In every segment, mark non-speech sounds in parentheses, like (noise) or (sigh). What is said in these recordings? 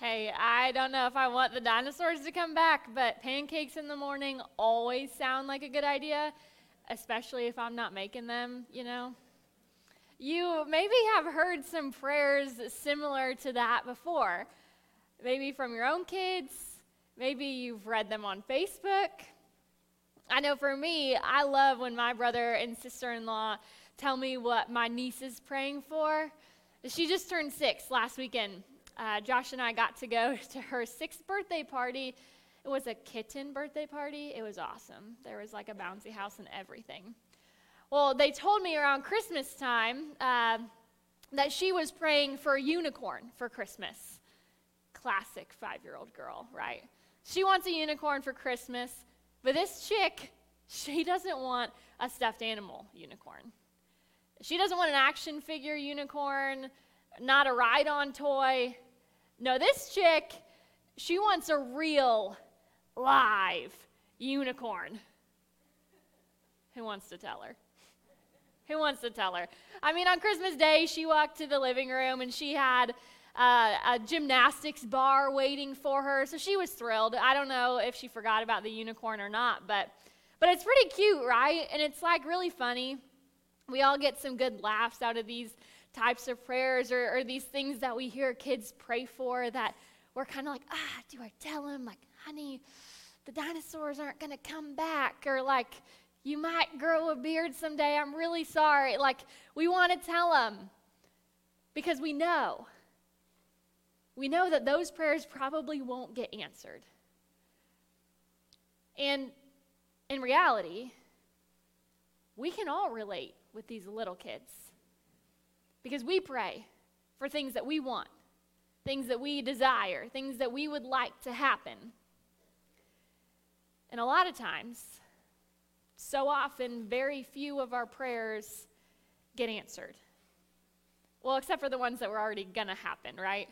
Hey, I don't know if I want the dinosaurs to come back, but pancakes in the morning always sound like a good idea, especially if I'm not making them, you know? You maybe have heard some prayers similar to that before. Maybe from your own kids, maybe you've read them on Facebook. I know for me, I love when my brother and sister in law tell me what my niece is praying for. She just turned six last weekend, uh, Josh and I got to go (laughs) to her sixth birthday party. It was a kitten birthday party. It was awesome. There was like a bouncy house and everything. Well, they told me around Christmas time uh, that she was praying for a unicorn for Christmas. Classic five year old girl, right? She wants a unicorn for Christmas, but this chick, (laughs) she doesn't want a stuffed animal unicorn. She doesn't want an action figure unicorn, not a ride on toy. No, this chick, she wants a real, live unicorn. Who wants to tell her? Who wants to tell her? I mean, on Christmas Day, she walked to the living room and she had uh, a gymnastics bar waiting for her. So she was thrilled. I don't know if she forgot about the unicorn or not, but, but it's pretty cute, right? And it's like really funny. We all get some good laughs out of these types of prayers or, or these things that we hear kids pray for that we're kind of like, ah, do I tell them, like, honey, the dinosaurs aren't going to come back? Or like, you might grow a beard someday. I'm really sorry. Like, we want to tell them because we know. We know that those prayers probably won't get answered. And in reality, we can all relate with these little kids. Because we pray for things that we want, things that we desire, things that we would like to happen. And a lot of times, so often, very few of our prayers get answered. Well, except for the ones that were already to happen, right?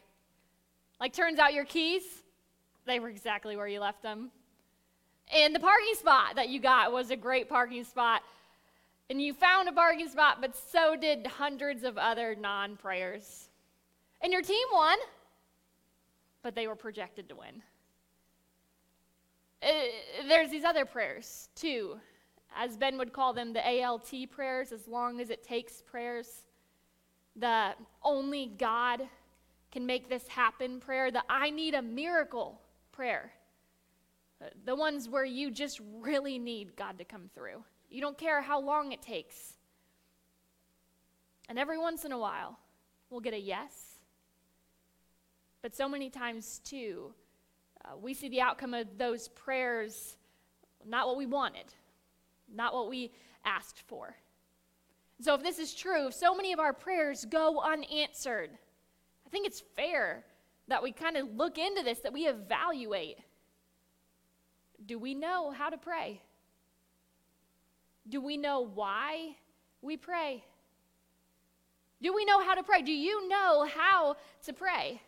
Like, turns out your keys, they were exactly where you left them. And the parking spot that you got was a great parking spot and you found a parking spot, but so did hundreds of other non prayers. And your team won, but they were projected to win. Uh, there's these other prayers, too, as Ben would call them, the ALT prayers, as long as it takes prayers. The only God can make this happen prayer, the I need a miracle prayer. Uh, the ones where you just really need God to come through. You don't care how long it takes. And every once in a while, we'll get a yes. But so many times, too, uh, we see the outcome of those prayers not what we wanted, not what we asked for. So, if this is true, if so many of our prayers go unanswered, I think it's fair that we kind of look into this, that we evaluate. Do we know how to pray? Do we know why we pray? Do we know how to pray? Do you know how to pray?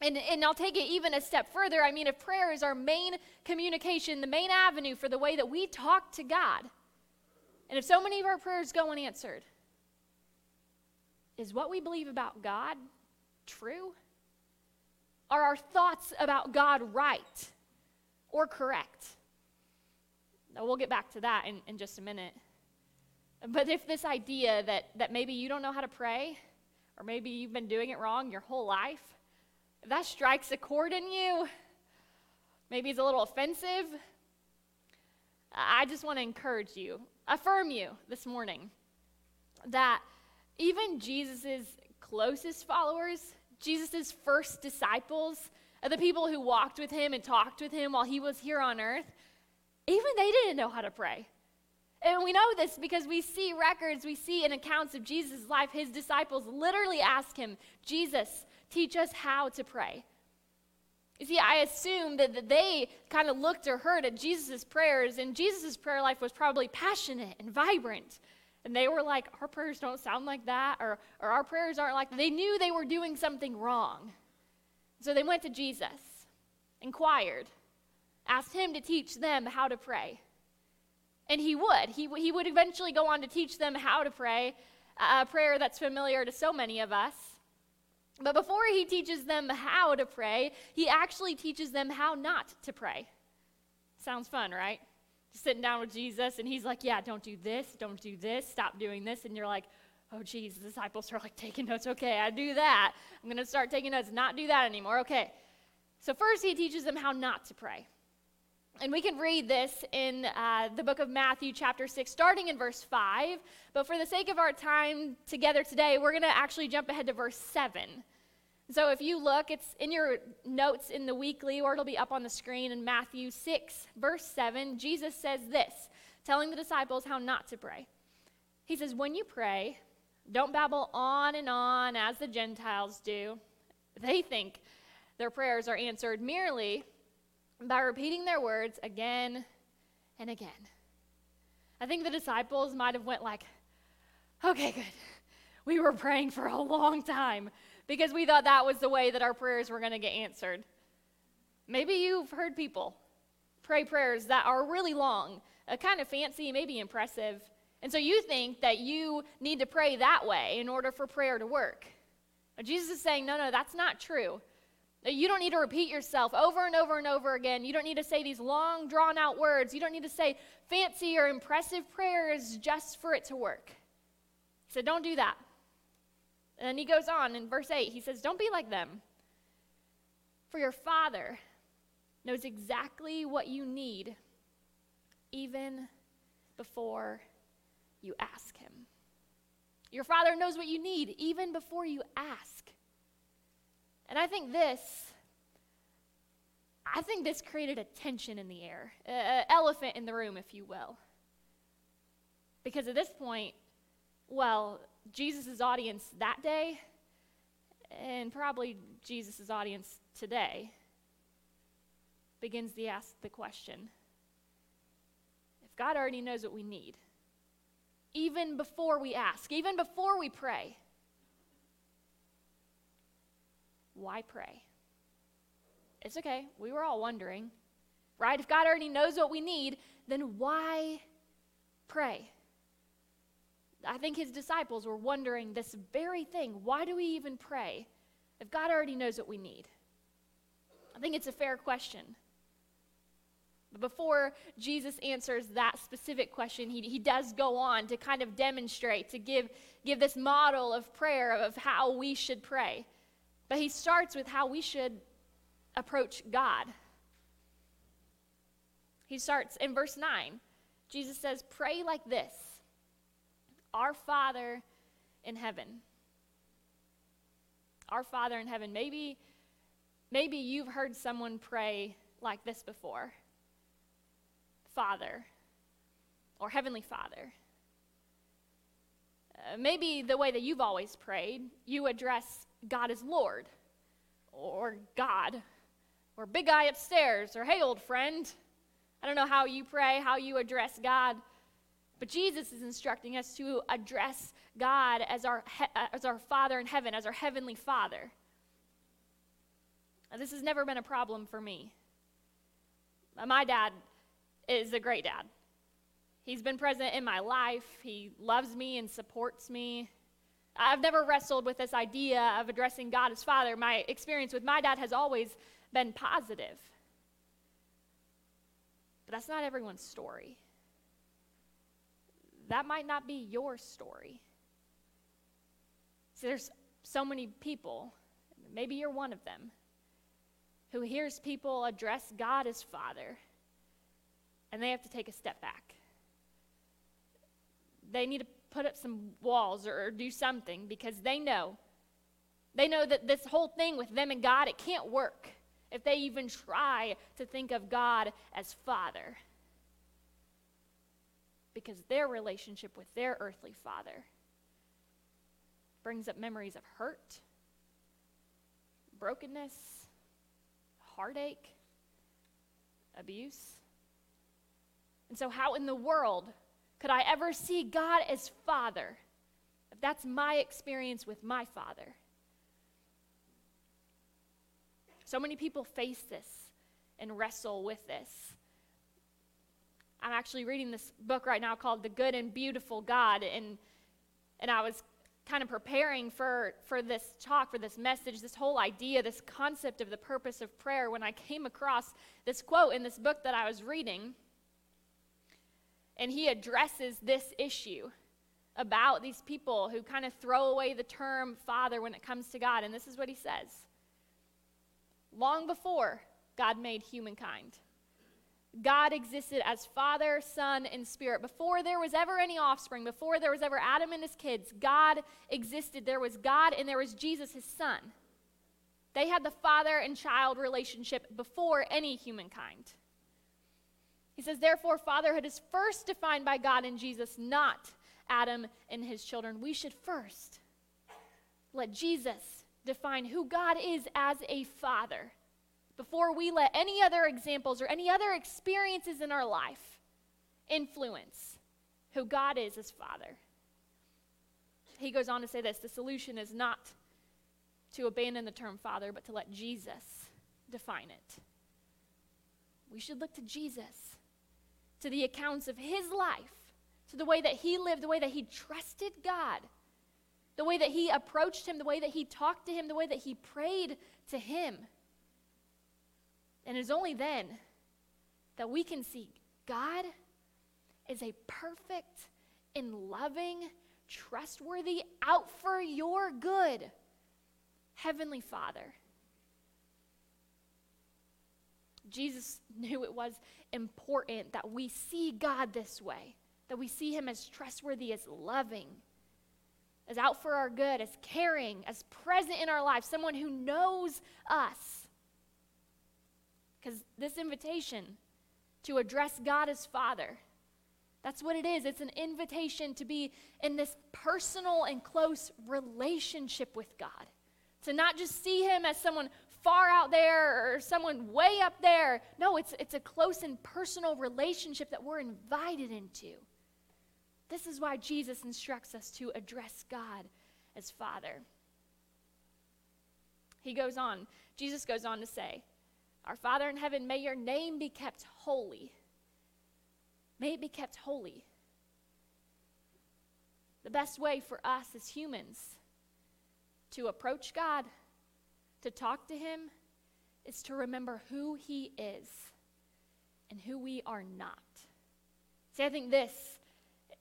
And, and I'll take it even a step further. I mean, if prayer is our main communication, the main avenue for the way that we talk to God, and if so many of our prayers go unanswered, is what we believe about God true? Are our thoughts about God right or correct? We'll get back to that in, in just a minute. But if this idea that, that maybe you don't know how to pray, or maybe you've been doing it wrong your whole life, if that strikes a chord in you, maybe it's a little offensive, I just want to encourage you, affirm you this morning that even Jesus' closest followers, Jesus' first disciples, the people who walked with him and talked with him while he was here on earth, even they didn't know how to pray. And we know this because we see records, we see in accounts of Jesus' life, his disciples literally ask him, Jesus, teach us how to pray. You see, I assume that they kind of looked or heard at Jesus' prayers, and Jesus' prayer life was probably passionate and vibrant. And they were like, Our prayers don't sound like that, or, or our prayers aren't like that. They knew they were doing something wrong. So they went to Jesus, inquired, asked him to teach them how to pray. And he would. He, he would eventually go on to teach them how to pray, a prayer that's familiar to so many of us. But before he teaches them how to pray, he actually teaches them how not to pray. Sounds fun, right? Sitting down with Jesus, and he's like, Yeah, don't do this, don't do this, stop doing this. And you're like, Oh, geez, the disciples are like taking notes. Okay, I do that. I'm going to start taking notes, not do that anymore. Okay. So, first, he teaches them how not to pray. And we can read this in uh, the book of Matthew, chapter 6, starting in verse 5. But for the sake of our time together today, we're going to actually jump ahead to verse 7. So if you look, it's in your notes in the weekly, or it'll be up on the screen in Matthew 6, verse 7. Jesus says this, telling the disciples how not to pray. He says, When you pray, don't babble on and on as the Gentiles do. They think their prayers are answered merely by repeating their words again and again. I think the disciples might have went like, "Okay, good. We were praying for a long time because we thought that was the way that our prayers were going to get answered." Maybe you've heard people pray prayers that are really long, uh, kind of fancy, maybe impressive. And so you think that you need to pray that way in order for prayer to work. But Jesus is saying, no, no, that's not true. You don't need to repeat yourself over and over and over again. You don't need to say these long, drawn out words. You don't need to say fancy or impressive prayers just for it to work. He said, Don't do that. And then he goes on in verse 8, he says, Don't be like them. For your Father knows exactly what you need even before you ask Him. Your Father knows what you need even before you ask. And I think this, I think this created a tension in the air, an elephant in the room, if you will. Because at this point, well, Jesus' audience that day, and probably Jesus' audience today, begins to ask the question if God already knows what we need, even before we ask, even before we pray, why pray? It's okay. We were all wondering, right? If God already knows what we need, then why pray? I think his disciples were wondering this very thing. Why do we even pray if God already knows what we need? I think it's a fair question. But before Jesus answers that specific question, he, he does go on to kind of demonstrate, to give, give this model of prayer of how we should pray. But he starts with how we should approach God. He starts in verse 9. Jesus says, Pray like this Our Father in heaven. Our Father in heaven. Maybe, maybe you've heard someone pray like this before Father or Heavenly Father. Uh, maybe the way that you've always prayed, you address God is Lord, or God, or big guy upstairs, or hey, old friend. I don't know how you pray, how you address God, but Jesus is instructing us to address God as our, uh, as our Father in heaven, as our Heavenly Father. Now, this has never been a problem for me. Uh, my dad is a great dad. He's been present in my life. He loves me and supports me. I've never wrestled with this idea of addressing God as Father. My experience with my dad has always been positive. But that's not everyone's story. That might not be your story. See, there's so many people, maybe you're one of them, who hears people address God as Father, and they have to take a step back. They need to put up some walls or, or do something because they know. They know that this whole thing with them and God, it can't work if they even try to think of God as Father. Because their relationship with their earthly father brings up memories of hurt, brokenness, heartache, abuse. And so, how in the world could I ever see God as Father if that's my experience with my Father? So many people face this and wrestle with this. I'm actually reading this book right now called The Good and Beautiful God, and, and I was kind of preparing for, for this talk, for this message, this whole idea, this concept of the purpose of prayer, when I came across this quote in this book that I was reading, and he addresses this issue about these people who kind of throw away the term father when it comes to God. And this is what he says Long before God made humankind, God existed as Father, Son, and Spirit. Before there was ever any offspring, before there was ever Adam and his kids, God existed. There was God and there was Jesus, his Son. They had the father and child relationship before any humankind. He says, therefore, fatherhood is first defined by God and Jesus, not Adam and his children. We should first let Jesus define who God is as a father before we let any other examples or any other experiences in our life influence who God is as Father. He goes on to say this the solution is not to abandon the term Father, but to let Jesus define it. We should look to Jesus, to the accounts of his life, to the way that he lived, the way that he trusted God, the way that he approached him, the way that he talked to him, the way that he prayed to him. And it's only then that we can see God is a perfect and loving, trustworthy, out for your good Heavenly Father. Jesus knew it was important that we see God this way, that we see Him as trustworthy, as loving, as out for our good, as caring, as present in our lives, someone who knows us because this invitation to address God as Father, that's what it is. It's an invitation to be in this personal and close relationship with God. To not just see Him as someone far out there or someone way up there. No, it's, it's a close and personal relationship that we're invited into. This is why Jesus instructs us to address God as Father. He goes on, Jesus goes on to say, our Father in heaven, may your name be kept holy. May it be kept holy. The best way for us as humans to approach God, to talk to Him, is to remember who He is and who we are not. See, I think this,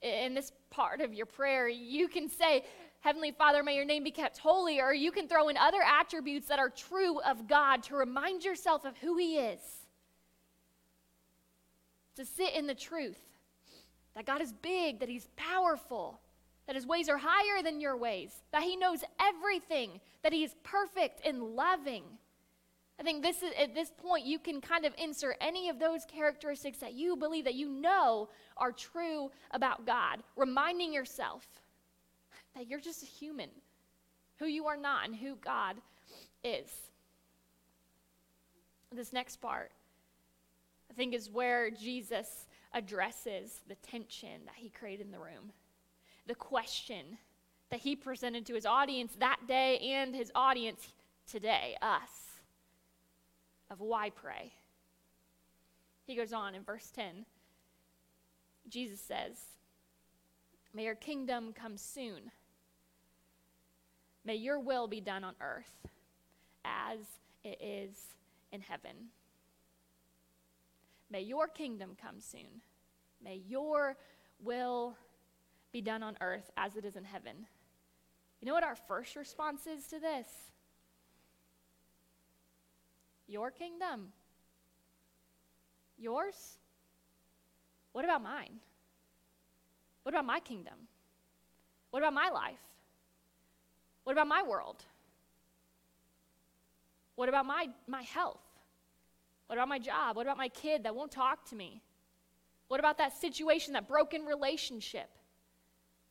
in this part of your prayer, you can say, Heavenly Father, may your name be kept holy. Or you can throw in other attributes that are true of God to remind yourself of who He is. To sit in the truth that God is big, that He's powerful, that His ways are higher than your ways, that He knows everything, that He is perfect and loving. I think this is, at this point, you can kind of insert any of those characteristics that you believe that you know are true about God, reminding yourself that you're just a human, who you are not, and who God is. This next part, I think, is where Jesus addresses the tension that he created in the room, the question that he presented to his audience that day and his audience today, us, of why pray. He goes on in verse 10. Jesus says, May your kingdom come soon. May your will be done on earth as it is in heaven. May your kingdom come soon. May your will be done on earth as it is in heaven. You know what our first response is to this? Your kingdom. Yours? What about mine? What about my kingdom? What about my life? What about my world? What about my, my health? What about my job? What about my kid that won't talk to me? What about that situation, that broken relationship?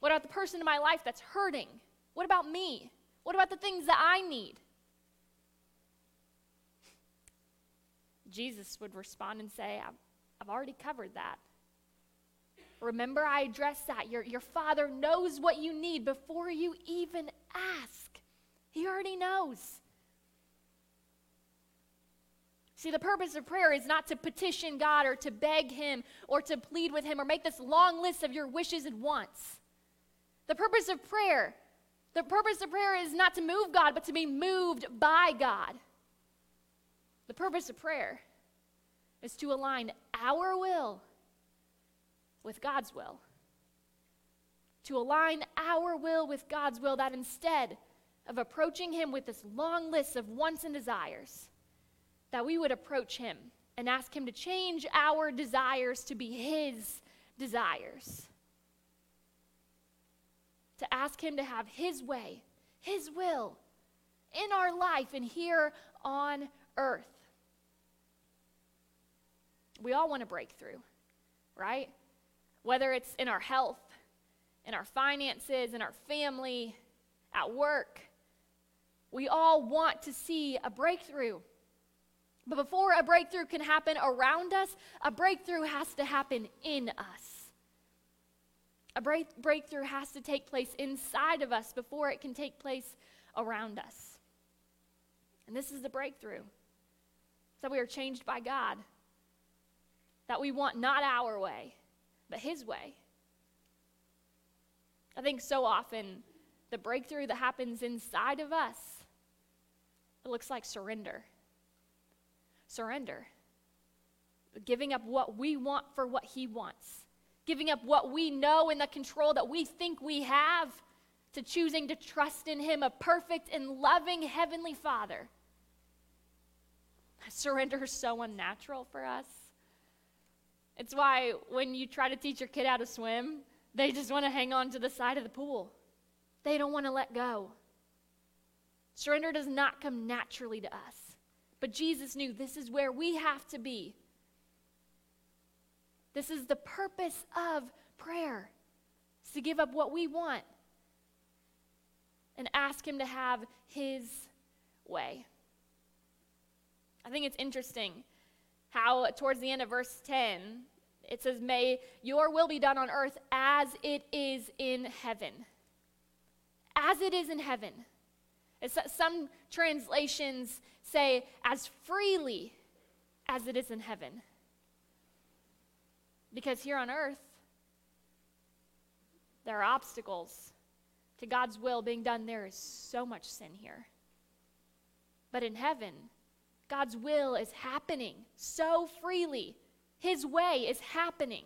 What about the person in my life that's hurting? What about me? What about the things that I need? Jesus would respond and say, I've, I've already covered that. Remember, I addressed that. Your, your father knows what you need before you even ask. He already knows. See, the purpose of prayer is not to petition God or to beg Him or to plead with Him or make this long list of your wishes and wants. The purpose of prayer The purpose of prayer is not to move God, but to be moved by God. The purpose of prayer is to align our will with God's will. To align our will with God's will, that instead of approaching Him with this long list of wants and desires, that we would approach Him and ask Him to change our desires to be His desires. To ask Him to have His way, His will in our life and here on earth. We all want a breakthrough, right? Whether it's in our health, in our finances, in our family, at work, we all want to see a breakthrough. But before a breakthrough can happen around us, a breakthrough has to happen in us. A break- breakthrough has to take place inside of us before it can take place around us. And this is the breakthrough. that we are changed by God. That we want not our way, but His way. I think so often the breakthrough that happens inside of us, it looks like surrender surrender. Giving up what we want for what He wants. Giving up what we know and the control that we think we have to choosing to trust in Him, a perfect and loving Heavenly Father. Surrender is so unnatural for us. It's why when you try to teach your kid how to swim, they just want to hang on to the side of the pool. They don't want to let go. Surrender does not come naturally to us. But Jesus knew this is where we have to be. This is the purpose of prayer. Is to give up what we want and ask him to have his way. I think it's interesting how towards the end of verse 10 it says may your will be done on earth as it is in heaven. As it is in heaven. It's, some translations say, as freely as it is in heaven. Because here on earth, there are obstacles to God's will being done. There is so much sin here. But in heaven, God's will is happening so freely. His way is happening.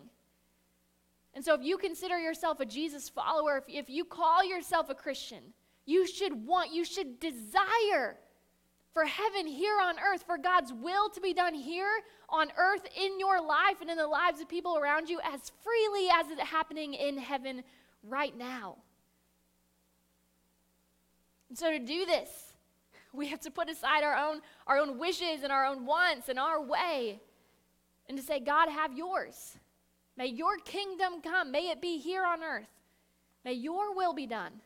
And so, if you consider yourself a Jesus follower, if, if you call yourself a Christian, you should want, you should desire for heaven here on earth, for God's will to be done here on earth in your life and in the lives of people around you as freely as it's happening in heaven right now. And so to do this, (laughs) we have to put aside our own, our own wishes and our own wants and our way and to say, God, have yours. May your kingdom come. May it be here on earth. May your will be done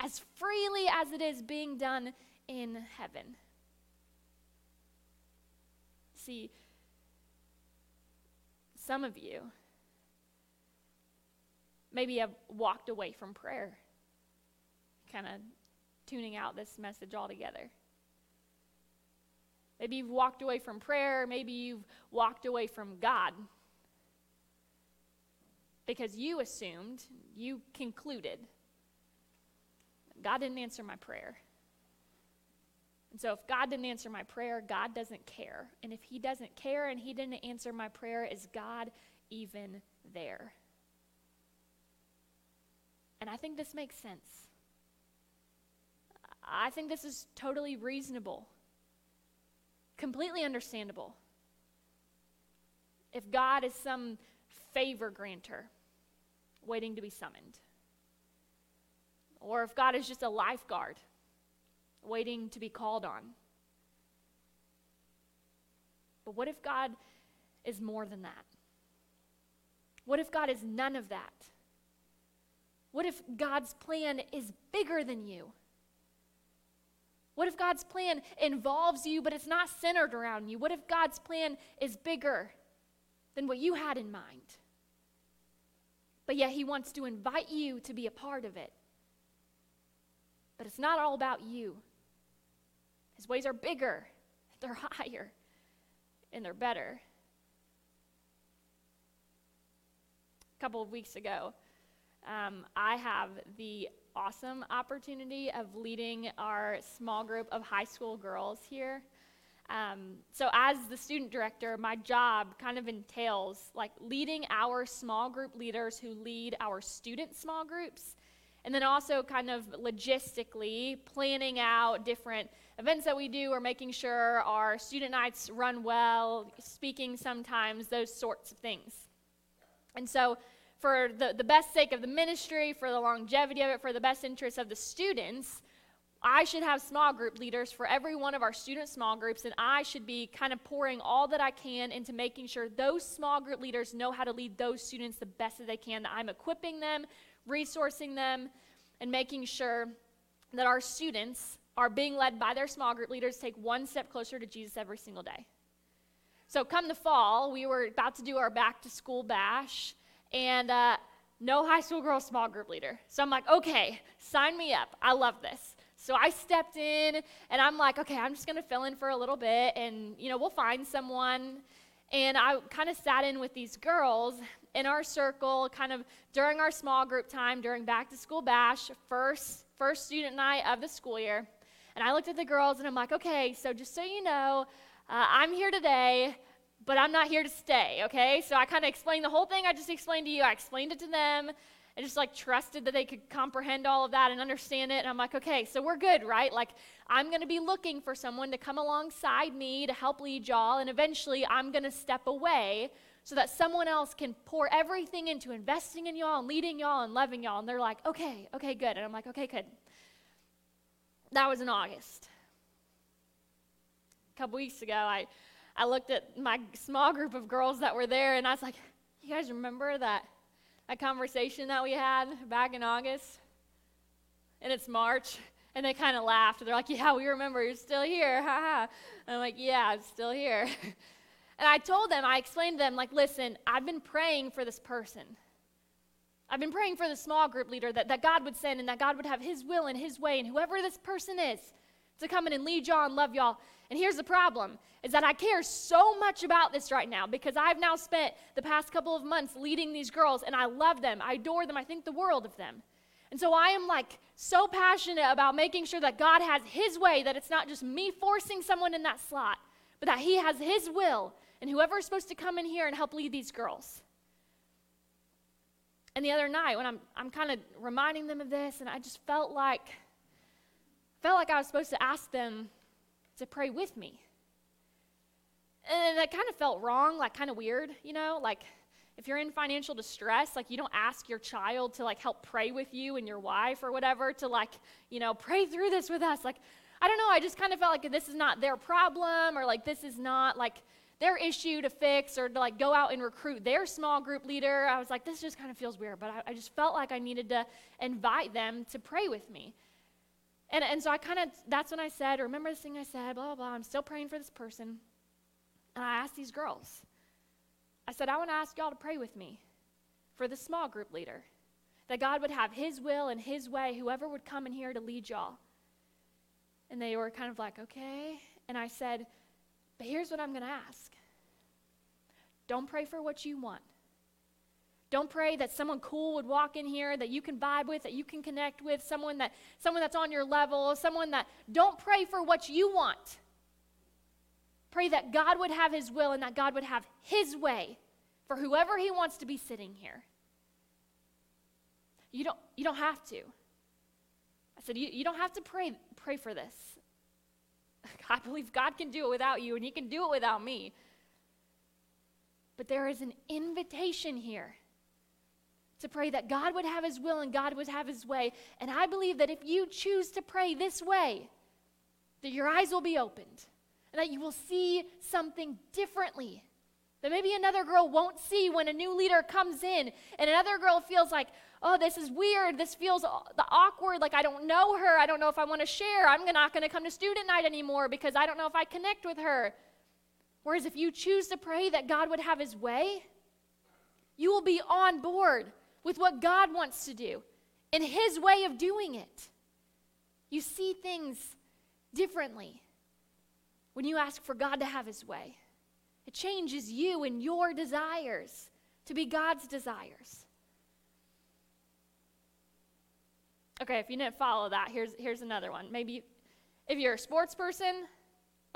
as freely as it is being done in heaven see some of you maybe have walked away from prayer, kind of tuning out this message altogether. Maybe you've walked away from prayer, maybe you've walked away from God because you assumed, you concluded, God didn't answer my prayer. And so, if God didn't answer my prayer, God doesn't care. And if He doesn't care and He didn't answer my prayer, is God even there? And I think this makes sense. I think this is totally reasonable, completely understandable. If God is some favor granter waiting to be summoned, or if God is just a lifeguard waiting to be called on. But what if God is more than that? What if God is none of that? What if God's plan is bigger than you? What if God's plan involves you, but it's not centered around you? What if God's plan is bigger than what you had in mind? But yet, He wants to invite you to be a part of it. But it's not all about you. His ways are bigger, (laughs) they're higher, and they're better. A couple of weeks ago, um, I have the awesome opportunity of leading our small group of high school girls here. Um, so, as the student director, my job kind of entails like leading our small group leaders who lead our student small groups, and then also kind of logistically planning out different events that we do or making sure our student nights run well, speaking sometimes, those sorts of things. And so, for the, the best sake of the ministry, for the longevity of it, for the best interest of the students, I should have small group leaders for every one of our student small groups, and I should be kind of pouring all that I can into making sure those small group leaders know how to lead those students the best that they can, that I'm equipping them, resourcing them, and making sure that our students are being led by their small group leaders take one step closer to Jesus every single day. So, come the fall, we were about to do our back to school bash, and uh, no high school girl small group leader. So, I'm like, okay, sign me up. I love this. So I stepped in and I'm like, okay, I'm just going to fill in for a little bit and, you know, we'll find someone. And I kind of sat in with these girls in our circle, kind of during our small group time, during back to school bash, first, first student night of the school year. And I looked at the girls and I'm like, okay, so just so you know, uh, I'm here today, but I'm not here to stay, okay? So I kind of explained the whole thing I just explained to you. I explained it to them and just like trusted that they could comprehend all of that and understand it. And I'm like, okay, so we're good, right? Like, I'm going to be looking for someone to come alongside me to help lead y'all, and eventually I'm going to step away so that someone else can pour everything into investing in y'all and leading y'all and loving y'all. And they're like, okay, okay, good. And I'm like, okay, good. That was in August. A couple weeks ago, I, I looked at my small group of girls that were there, and I was like, you guys remember that? that conversation that we had back in August, and it's March, and they kind of laughed. They're like, "Yeah, we remember. You're still here." Ha ha. I'm like, "Yeah, I'm still here." (laughs) and I told them, I explained to them, like, "Listen, I've been praying for this person. I've been praying for the small group leader that, that God would send and that God would have His will and His way, and whoever this person is, to come in and lead y'all and love y'all. And here's the problem is that I care so much about this right now because I've now spent the past couple of months leading these girls and I love them. I adore them. I think the world of them. And so I am like so passionate about making sure that God has his way that it's not just me forcing someone in that slot, but that he has his will and whoever is supposed to come in here and help lead these girls. And the other night when I'm I'm kind of reminding them of this and I just felt like felt like I was supposed to ask them to pray with me. And that kind of felt wrong, like kind of weird, you know? Like if you're in financial distress, like you don't ask your child to like help pray with you and your wife or whatever to like, you know, pray through this with us. Like, I don't know, I just kind of felt like this is not their problem or like this is not like their issue to fix or to like go out and recruit their small group leader. I was like, this just kind of feels weird, but I, I just felt like I needed to invite them to pray with me. And, and so I kind of, that's when I said, remember this thing I said, blah, blah, blah. I'm still praying for this person. And I asked these girls, I said, I want to ask y'all to pray with me for the small group leader, that God would have his will and his way, whoever would come in here to lead y'all. And they were kind of like, okay. And I said, but here's what I'm going to ask don't pray for what you want. Don't pray that someone cool would walk in here that you can vibe with, that you can connect with, someone that someone that's on your level, someone that don't pray for what you want. Pray that God would have his will and that God would have his way for whoever he wants to be sitting here. You don't you don't have to. I said you, you don't have to pray pray for this. (laughs) I believe God can do it without you and he can do it without me. But there is an invitation here to pray that God would have his will and God would have his way. And I believe that if you choose to pray this way, that your eyes will be opened and that you will see something differently. That maybe another girl won't see when a new leader comes in and another girl feels like, oh, this is weird. This feels the awkward. Like I don't know her. I don't know if I want to share. I'm not going to come to student night anymore because I don't know if I connect with her. Whereas if you choose to pray that God would have his way, you will be on board with what God wants to do and His way of doing it. You see things differently when you ask for God to have His way. It changes you and your desires to be God's desires. Okay, if you didn't follow that, here's, here's another one. Maybe if you're a sports person,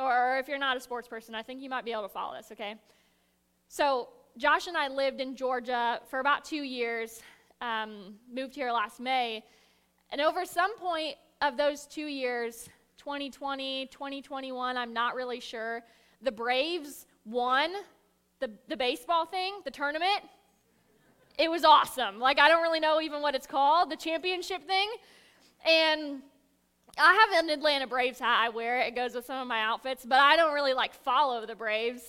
or if you're not a sports person, I think you might be able to follow this, okay? So, Josh and I lived in Georgia for about two years, um, moved here last May, and over some point of those two years, 2020, 2021, I'm not really sure, the Braves won the, the baseball thing, the tournament. It was awesome. Like, I don't really know even what it's called, the championship thing. And I have an Atlanta Braves hat. I wear it. It goes with some of my outfits, but I don't really like follow the Braves.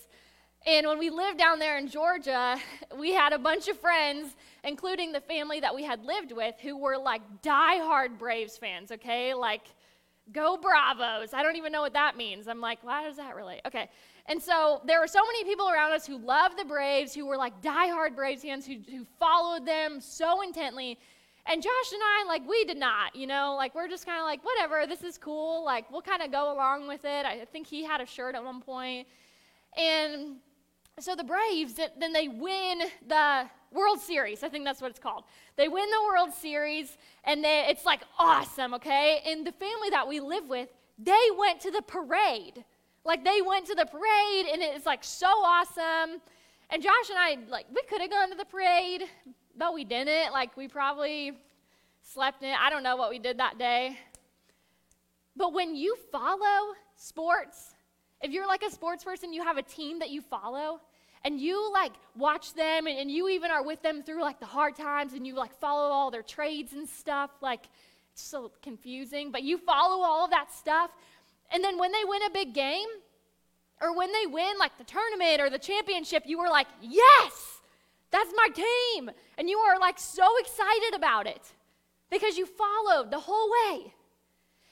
And when we lived down there in Georgia, we had a bunch of friends, including the family that we had lived with, who were like diehard Braves fans, okay? Like, go Bravos. I don't even know what that means. I'm like, why does that relate? Okay. And so there were so many people around us who loved the Braves, who were like diehard Braves fans, who, who followed them so intently. And Josh and I, like, we did not, you know, like, we're just kind of like, whatever, this is cool. Like, we'll kind of go along with it. I think he had a shirt at one point. And so the Braves, then they win the World Series. I think that's what it's called. They win the World Series, and they, it's like awesome, okay? And the family that we live with, they went to the parade. Like, they went to the parade, and it's like so awesome. And Josh and I, like, we could have gone to the parade, but we didn't. Like, we probably slept in. I don't know what we did that day. But when you follow sports, if you're like a sports person, you have a team that you follow, and you like watch them, and, and you even are with them through like the hard times, and you like follow all their trades and stuff. Like, it's so confusing, but you follow all of that stuff. And then when they win a big game, or when they win like the tournament or the championship, you were like, yes! That's my team. And you are like so excited about it because you followed the whole way.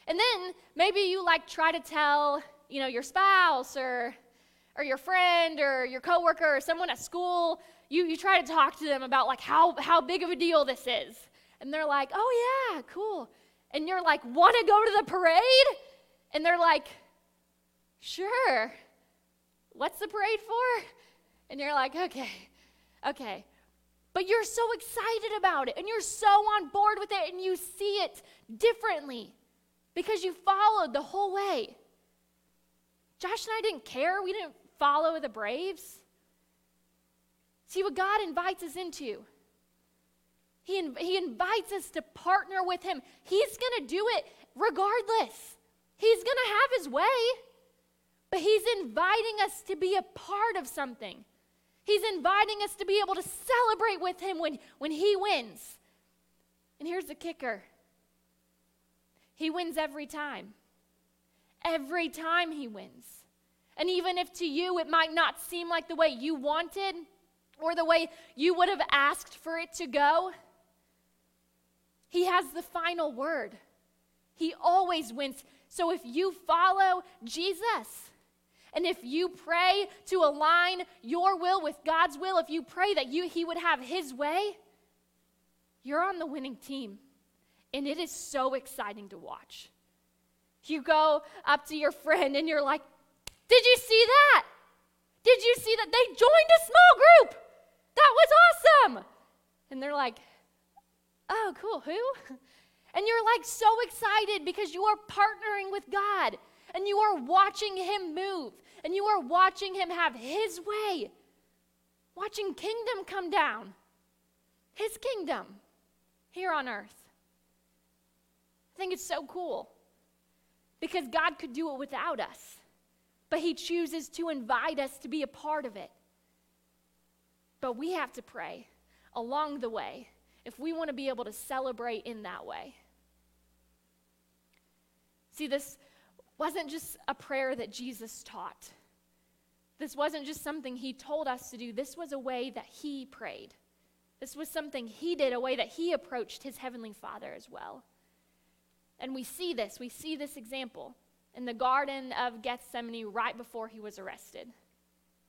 And then maybe you like try to tell, you know, your spouse or or your friend or your coworker or someone at school, you, you try to talk to them about like how, how big of a deal this is. And they're like, oh yeah, cool. And you're like, want to go to the parade? And they're like, sure. What's the parade for? And you're like, okay. Okay. But you're so excited about it and you're so on board with it and you see it differently because you followed the whole way. Josh and I didn't care. We didn't follow the Braves. See what God invites us into. He, he invites us to partner with Him. He's going to do it regardless. He's going to have His way, but He's inviting us to be a part of something. He's inviting us to be able to celebrate with him when, when he wins. And here's the kicker he wins every time. Every time he wins. And even if to you it might not seem like the way you wanted or the way you would have asked for it to go, he has the final word. He always wins. So if you follow Jesus, and if you pray to align your will with God's will, if you pray that you, He would have His way, you're on the winning team. And it is so exciting to watch. You go up to your friend and you're like, Did you see that? Did you see that? They joined a small group. That was awesome. And they're like, Oh, cool. Who? (laughs) And you're like so excited because you are partnering with God and you are watching him move, and you are watching him have his way, watching kingdom come down, his kingdom here on earth. I think it's so cool because God could do it without us, but he chooses to invite us to be a part of it. But we have to pray along the way if we want to be able to celebrate in that way. See, this wasn't just a prayer that Jesus taught. This wasn't just something he told us to do. This was a way that he prayed. This was something he did, a way that he approached his heavenly Father as well. And we see this, we see this example in the Garden of Gethsemane right before he was arrested.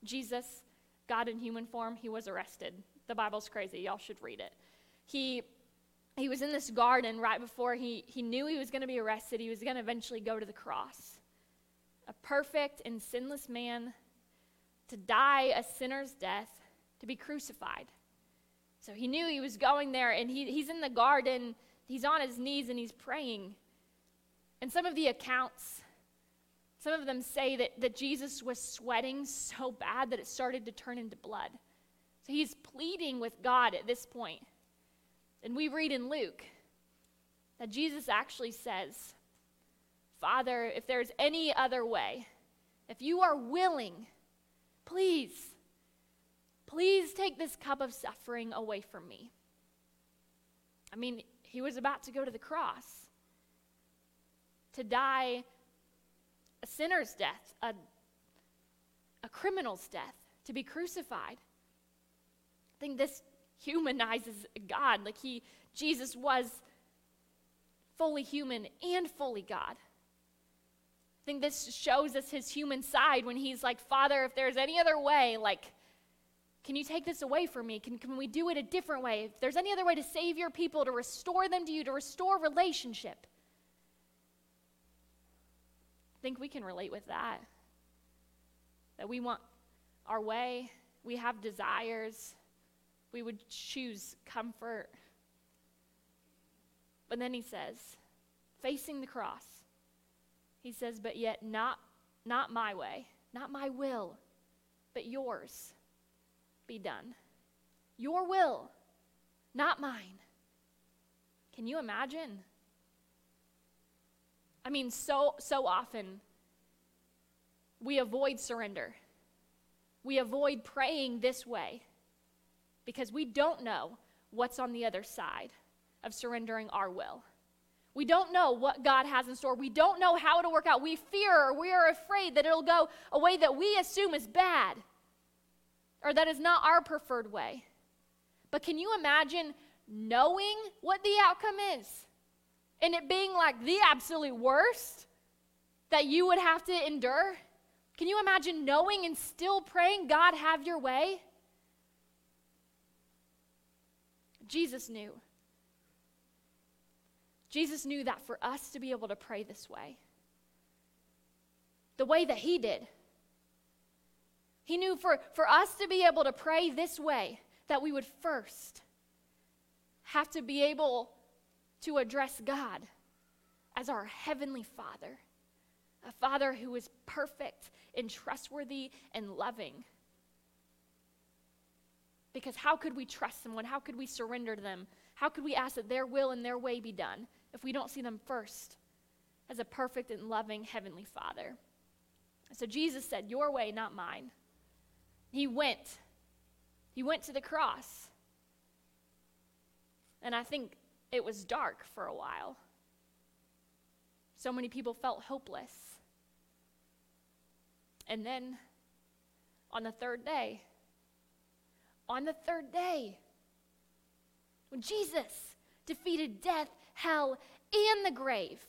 Jesus, God in human form, he was arrested. The Bible's crazy. Y'all should read it. He he was in this garden right before he, he knew he was going to be arrested. He was going to eventually go to the cross. A perfect and sinless man to die a sinner's death, to be crucified. So he knew he was going there, and he, he's in the garden. he's on his knees and he's praying. And some of the accounts, some of them say that, that Jesus was sweating so bad that it started to turn into blood. So he's pleading with God at this point. And we read in Luke that Jesus actually says, Father, if there's any other way, if you are willing, please, please take this cup of suffering away from me. I mean, he was about to go to the cross to die a sinner's death, a, a criminal's death, to be crucified. I think this humanizes God. Like he, Jesus was fully human and fully God. I think this shows us his human side when he's like, Father, if there's any other way, like, can you take this away from me? Can, can we do it a different way? If there's any other way to save your people, to restore them to you, to restore relationship, I think we can relate with that. That we want our way, we have desires, we would choose comfort. But then he says, facing the cross, he says, But yet not, not my way, not my will, but yours be done. Your will, not mine. Can you imagine? I mean, so, so often we avoid surrender. We avoid praying this way because we don't know what's on the other side of surrendering our will. We don't know what God has in store. We don't know how it'll work out. We fear or we are afraid that it'll go a way that we assume is bad or that is not our preferred way. But can you imagine knowing what the outcome is and it being like the absolute worst that you would have to endure? Can you imagine knowing and still praying, God, have your way? Jesus knew. Jesus knew that for us to be able to pray this way, the way that he did, he knew for, for us to be able to pray this way, that we would first have to be able to address God as our Heavenly Father, a Father who is perfect and trustworthy and loving. Because how could we trust someone? How could we surrender to them? How could we ask that their will and their way be done if we don't see them first as a perfect and loving Heavenly Father? So Jesus said, Your way, not mine. He went. He went to the cross. And I think it was dark for a while. So many people felt hopeless. And then on the third day, on the third day, when Jesus defeated death, hell, and the grave.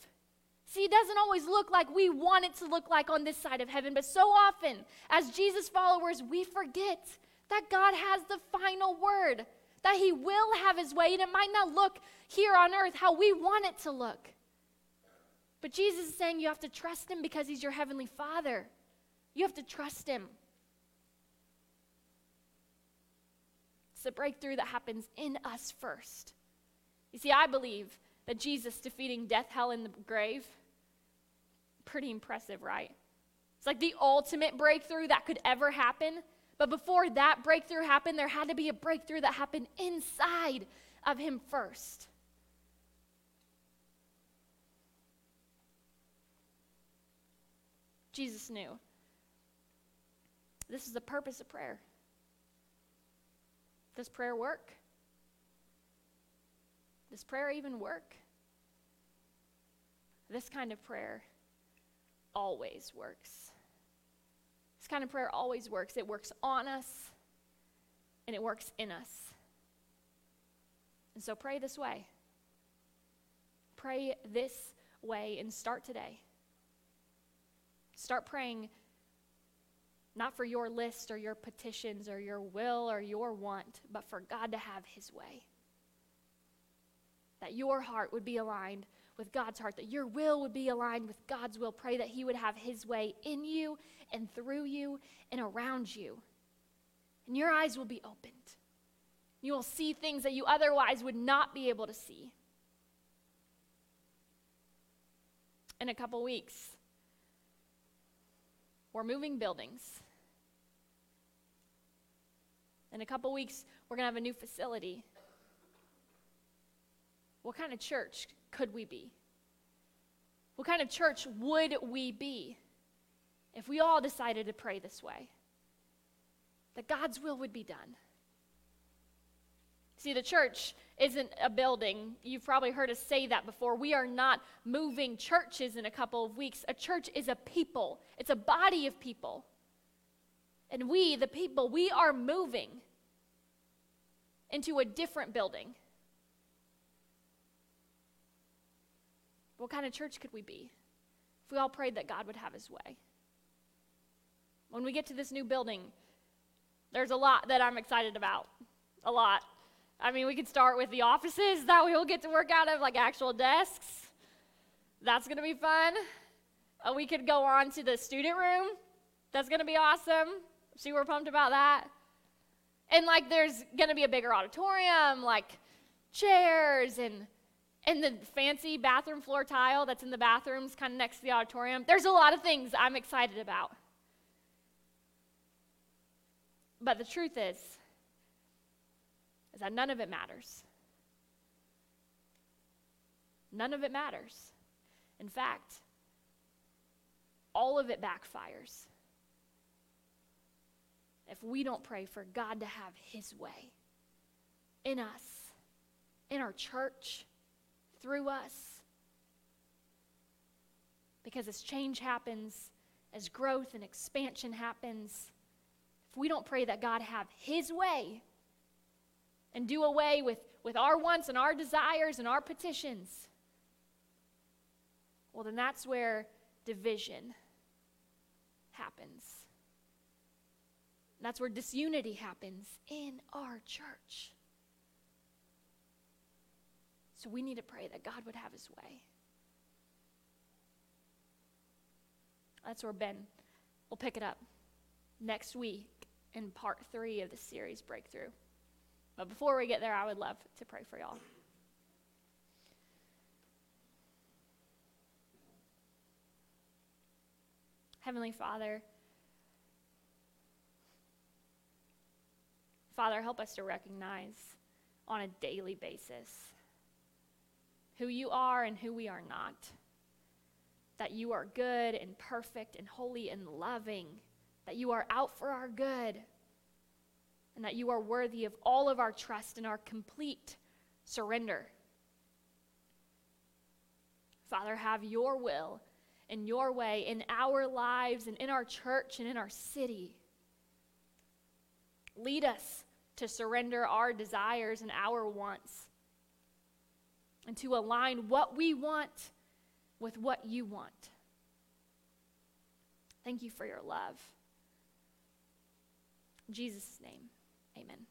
See, it doesn't always look like we want it to look like on this side of heaven, but so often, as Jesus followers, we forget that God has the final word, that He will have His way, and it might not look here on earth how we want it to look. But Jesus is saying you have to trust Him because He's your Heavenly Father. You have to trust Him. It's the breakthrough that happens in us first. You see, I believe that Jesus defeating death, hell, and the grave pretty impressive, right? It's like the ultimate breakthrough that could ever happen. But before that breakthrough happened, there had to be a breakthrough that happened inside of him first. Jesus knew. This is the purpose of prayer. Does prayer work? Does prayer even work? This kind of prayer always works. This kind of prayer always works. It works on us and it works in us. And so pray this way. Pray this way and start today. Start praying not for your list or your petitions or your will or your want, but for God to have His way. That your heart would be aligned with God's heart, that your will would be aligned with God's will. Pray that He would have His way in you and through you and around you. And your eyes will be opened. You will see things that you otherwise would not be able to see. in a couple weeks. We're moving buildings. In a couple weeks, we're going to have a new facility. What kind of church could we be? What kind of church would we be if we all decided to pray this way? That God's will would be done. See, the church isn't a building. You've probably heard us say that before. We are not moving churches in a couple of weeks. A church is a people, it's a body of people. And we, the people, we are moving into a different building. What kind of church could we be if we all prayed that God would have his way? When we get to this new building, there's a lot that I'm excited about. A lot. I mean, we could start with the offices that we will get to work out of, like actual desks. That's going to be fun. Uh, we could go on to the student room. That's going to be awesome. See, we're pumped about that. And like, there's going to be a bigger auditorium, like chairs and and the fancy bathroom floor tile that's in the bathrooms, kind of next to the auditorium. There's a lot of things I'm excited about. But the truth is, is that none of it matters. None of it matters. In fact, all of it backfires if we don't pray for God to have His way in us, in our church, through us. Because as change happens, as growth and expansion happens, if we don't pray that God have His way and do away with, with our wants and our desires and our petitions, well, then that's where division happens. That's where disunity happens in our church. So we need to pray that God would have his way. That's where Ben will pick it up next week in part three of the series Breakthrough. But before we get there, I would love to pray for y'all. Heavenly Father, Father, help us to recognize on a daily basis who you are and who we are not. That you are good and perfect and holy and loving. That you are out for our good. And that you are worthy of all of our trust and our complete surrender. Father, have your will and your way in our lives and in our church and in our city. Lead us to surrender our desires and our wants and to align what we want with what you want. Thank you for your love. In Jesus' name, amen.